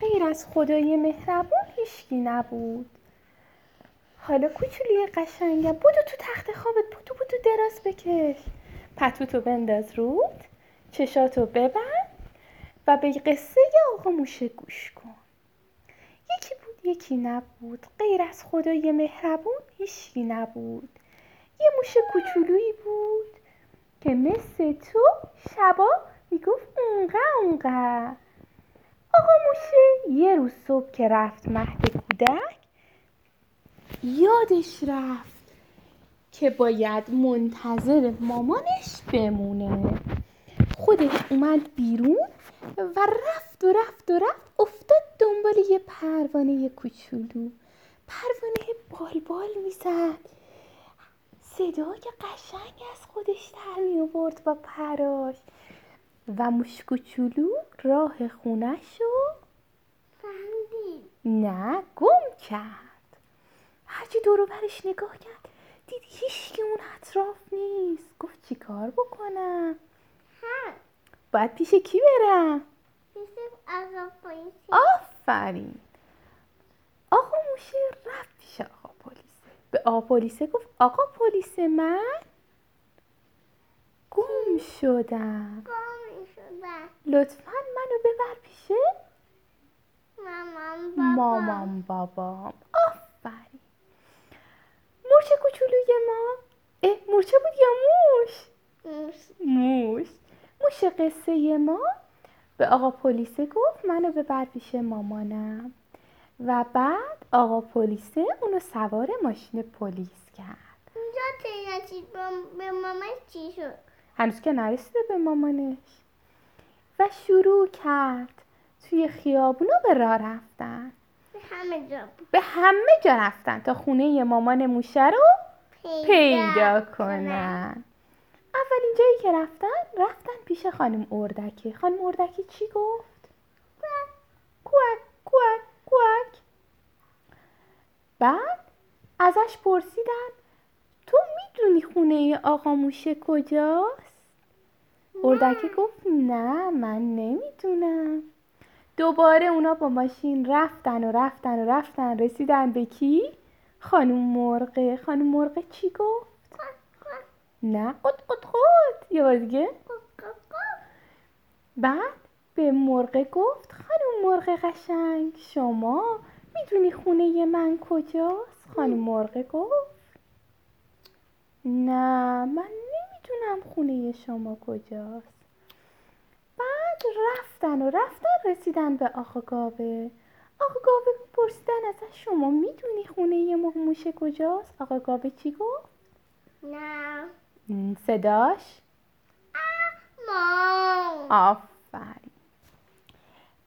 غیر از خدای مهربون هیچکی نبود. حالا کوچولی قشنگم بودو تو تخت خوابت بودو بودو دراز بکش. پتوتو بنداز رود چشاتو ببند و به قصه آقا موشه گوش کن. یکی بود یکی نبود. غیر از خدای مهربون هیچکی نبود. یه موشه کوچولویی بود که مثل تو شبا می‌گفت اونقه اونقه آقا موشه یه روز صبح که رفت مهد کودک یادش رفت که باید منتظر مامانش بمونه. خودش اومد بیرون و رفت و رفت و رفت افتاد دنبال یه پروانه کوچولو. پروانه بال می‌زد. صدای قشنگ از خودش در می آورد با پراش. و موش کوچولو راه خونش رو نه گم کرد. هرچی دورو برش نگاه کرد. دید هیچ که اون اطراف نیست. گفت چی کار بکنم؟ باید پیش کی برم؟ آفرین. آقا موشه رفت پیش آقا پلیسه به آقا پلیسه گفت آقا پلیس من؟ گم شدم. لطفا منو ببر پیشه. مامان بابا مامان بابام. آفرین. مورچه کوچولوی ما. اه مورچه بود یا موش؟ موش. موش. قصه ما. به آقا پلیسه گفت منو ببر پیش مامانم. و بعد آقا پلیسه اونو سوار ماشین پلیس کرد. اونجا به مامان چی شد؟ هنوز که نرسیده به مامانش. و شروع کرد توی خیابونا به راه رفتن به همه جا. به همه جا رفتن تا خونه مامان موشه رو پیدا کنن اولین جایی که رفتن رفتن پیش خانم اردکه خانم اردکه چی گفت؟ کوک کوک کوک بعد ازش پرسیدن تو می‌دونی خونه آقا موشه کجاست؟ اردکه گفت نه من نمی‌دونم دوباره اونا با ماشین رفتن و رفتن و رفتن رسیدن به کی؟ خانم مرغه خانم مرغه چی گفت؟ نه قد قد قد یه بار دیگه بعد به مرغه گفت خانم مرغ قشنگ شما می‌دونی خونه من کجاست؟ خانم مرغه گفت نه من نمی‌دونم خونه شما کجاست. بعد رفتن و رفتن رسیدن به آقا گاوه. آقا گاوه پرسیدن ازش شما می‌دونی خونه یه موشه کجاست؟ آقا گاوه چی گفت؟ نه. صداش؟ مام آفرین.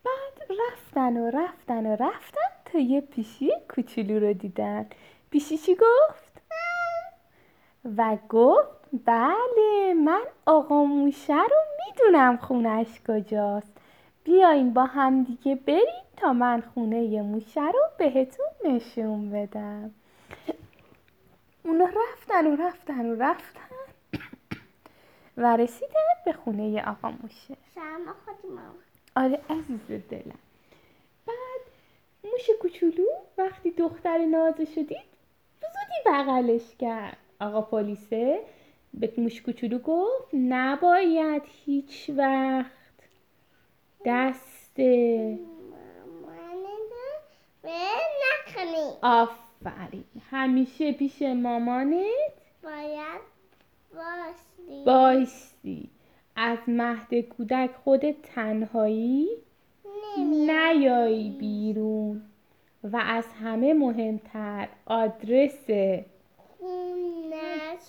بعد رفتن و رفتن و رفتن تا یه پیشی کوچولو رو دیدن. پیشی چی گفت؟ و گفت بله من آقا موشه رو می‌دونم خونش کجاست. بیاین با هم دیگه بریم تا من خونه ی موشه رو بهتون نشون بدم. اونا رفتن و رفتن و رفتن و رسیدن به خونه ی آقا موشه. ماما. آره عزیز دلم. بعد موش کوچولو وقتی دختر نازش رو دید زودی بغلش کرد. آقا پلیسه به موش کوچولو گفت نباید هیچ وقت. دست نکنی آفرین. همیشه پیش مامانت؟ باید باشی. بایستی از مهد کودک خودت تنهایی؟ نیایی بیرون. و از همه مهمتر آدرس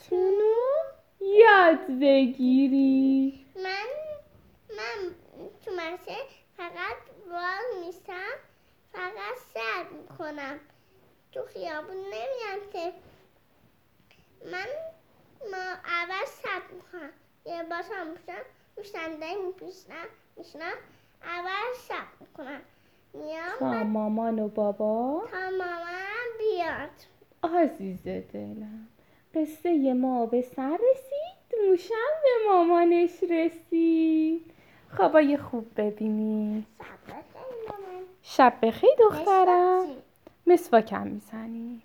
تونو یاد بگیری. من من تو مشه فقط وال میشم فقط سر می‌کنم. تو خیابون نمیام که من ما اول سر می‌کنم. یه باشم میشم رو صندلی میپیشنم میشنم. اول سر می‌کنم. میام تا مامان و بابا. تا مامان بیاد. عزیز دلم. قصه ما به سر رسید؟ موشم به مامانش رسید. خوابای خوب ببینید صبر کن مامان. شب بخیر دخترم؟ مسواکم می‌زنی